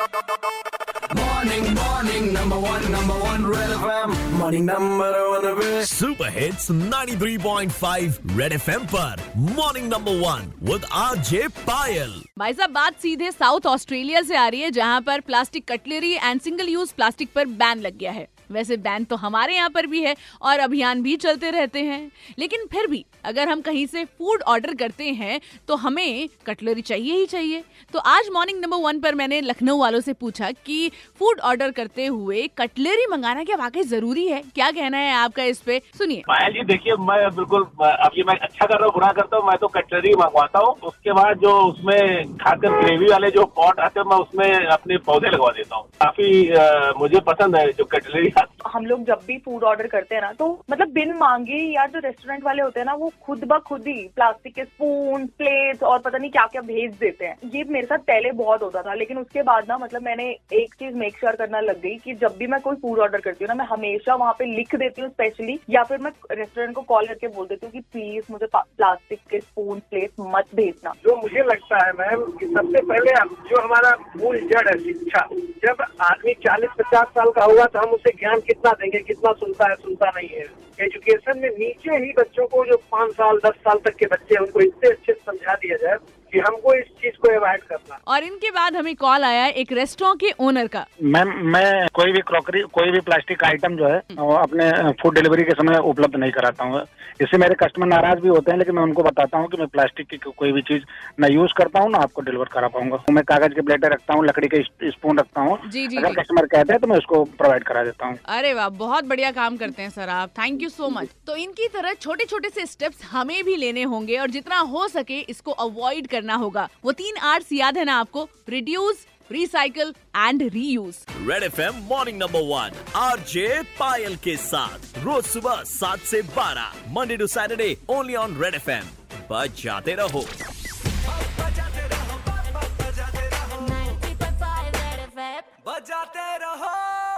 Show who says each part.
Speaker 1: Morning, morning, number one, number one, Red FM. Morning, number one,
Speaker 2: super hits 93.5 Red FM पर. Morning number one with RJ Payal
Speaker 3: भाई साहब बात सीधे south Australia से आ रही है जहाँ पर plastic cutlery and single use plastic पर बैन लग गया है। वैसे बैन तो हमारे यहाँ पर भी है और अभियान भी चलते रहते हैं। लेकिन फिर भी अगर हम कहीं से फ़ूड ऑर्डर करते हैं तो हमें कटलरी चाहिए ही चाहिए। तो आज मॉर्निंग नंबर वन पर मैंने लखनऊ वालों से पूछा कि फ़ूड ऑर्डर करते हुए कटलरी मंगाना क्या वाकई ज़रूरी है? क्या कहना है आपका इस पे? सुनिए।
Speaker 4: पायल जी, देखिए, मैं बिल्कुल ये मैं अच्छा कर रहा हूँ, बुरा करता हूँ, मैं तो कटलरी मंगवाता हूँ। उसके बाद जो उसमें खाकर ग्रेवी वाले जो पॉट आते हैं, मैं उसमें अपने पौधे लगवा देता हूँ। काफ़ी मुझे पसंद है जो कटलरी
Speaker 5: हम लोग जब भी फ़ूड ऑर्डर करते हैं ना तो मतलब बिन मांगे या जो रेस्टोरेंट वाले होते हैं ना, वो खुद ब खुद ही प्लास्टिक के स्पून प्लेट्स और पता नहीं क्या क्या भेज देते हैं। ये मेरे साथ पहले बहुत होता था, लेकिन उसके बाद ना मतलब मैंने एक चीज़ मेक श्योर करना लग गई कि जब भी मैं कोई फ़ूड ऑर्डर करती हूँ ना, मैं हमेशा वहाँ पे लिख देती हूँ स्पेशली या फिर मैं रेस्टोरेंट को कॉल करके बोल देती हूँ कि प्लीज़ मुझे प्लास्टिक के स्पून प्लेट मत भेजना।
Speaker 6: जो मुझे लगता है मैम, कि सबसे पहले जो हमारा मूल जड़ है शिक्षा, जब आदमी चालीस पचास साल का होगा तो हम उसे ज्ञान कितना देंगे कितना सुनता है सुनता नहीं है। एजुकेशन में नीचे ही बच्चों को जो पाँच साल दस साल तक के बच्चे हैं उनको इतने अच्छे से समझा दिया जाए कि हमको इस चीज़ को अवॉइड करना
Speaker 3: और इनके बाद हमें कॉल आया एक रेस्टोरेंट के ओनर का।
Speaker 7: मैम मैं कोई भी क्रॉकरी कोई भी प्लास्टिक आइटम जो है अपने फ़ूड डिलीवरी के समय उपलब्ध नहीं कराता हूँ। इससे मेरे कस्टमर नाराज़ भी होते हैं लेकिन मैं उनको बताता हूँ कि मैं प्लास्टिक की कोई भी चीज़ न यूज़ करता हूँ ना आपको डिलीवर करा पाऊँगा। मैं कागज़ के प्लेटें रखता हूँ लकड़ी के स्पून रखता हूँ। अगर कस्टमर कहते हैं तो मैं उसको प्रोवाइड करा देता हूँ।
Speaker 3: अरे वाह बहुत बढ़िया काम करते हैं सर आप। थैंक यू सो मच तो इनकी तरह छोटे छोटे से स्टेप्स हमें भी लेने होंगे और जितना हो सके इसको अवॉइड करना होगा। वो तीन आर्ट्स याद है ना आपको? Reduce recycle and reuse
Speaker 2: Red F M morning number one RJ Payal के साथ, रोज सुबह सात से बारह Monday to Saturday only on Red FM बच जाते रहो।
Speaker 1: बजाते रहो।